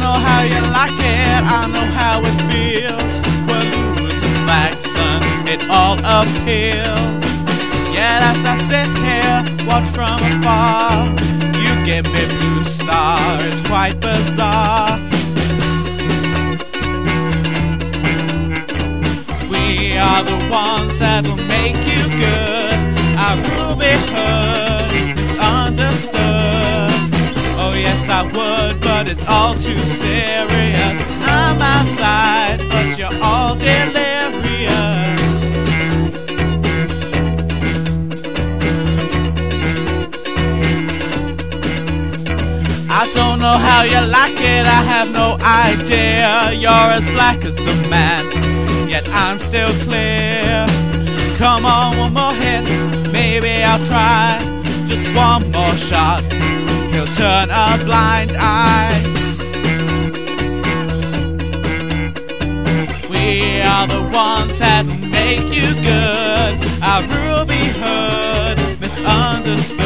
know how you like it, I know how it feels. Quaaludes and Flaxen, it all appeals. Yet as I sit here, watch from afar, you give me blue star, it's quite bizarre. We are the ones that'll make you good. Our ruby hood is understood. Oh yes, I would, but it's all too serious. I'm outside, but you're all delirious. I don't know how you like it, I have no idea. You're as black as the man, yet I'm still clear. Come on, one more hit, maybe I'll try. Just one more shot, he'll turn a blind eye. We are the ones that make you good. Our ruby heard, misunderstood.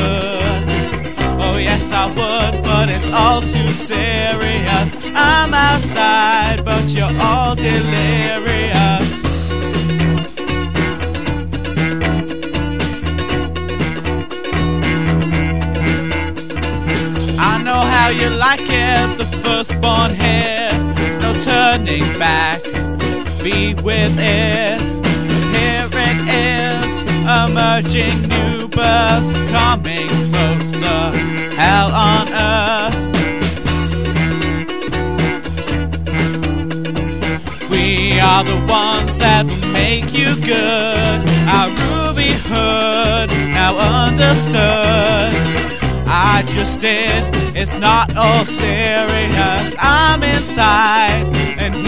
Oh, yes, I would, but it's all too serious. I'm outside, but you're all delirious. How you like it, the firstborn here. No turning back, be with it. Here it is, emerging new birth, coming closer, hell on earth. We are the ones that will make you good. Our ruby hood, now understood. I just did, it's not all serious. I'm inside, and.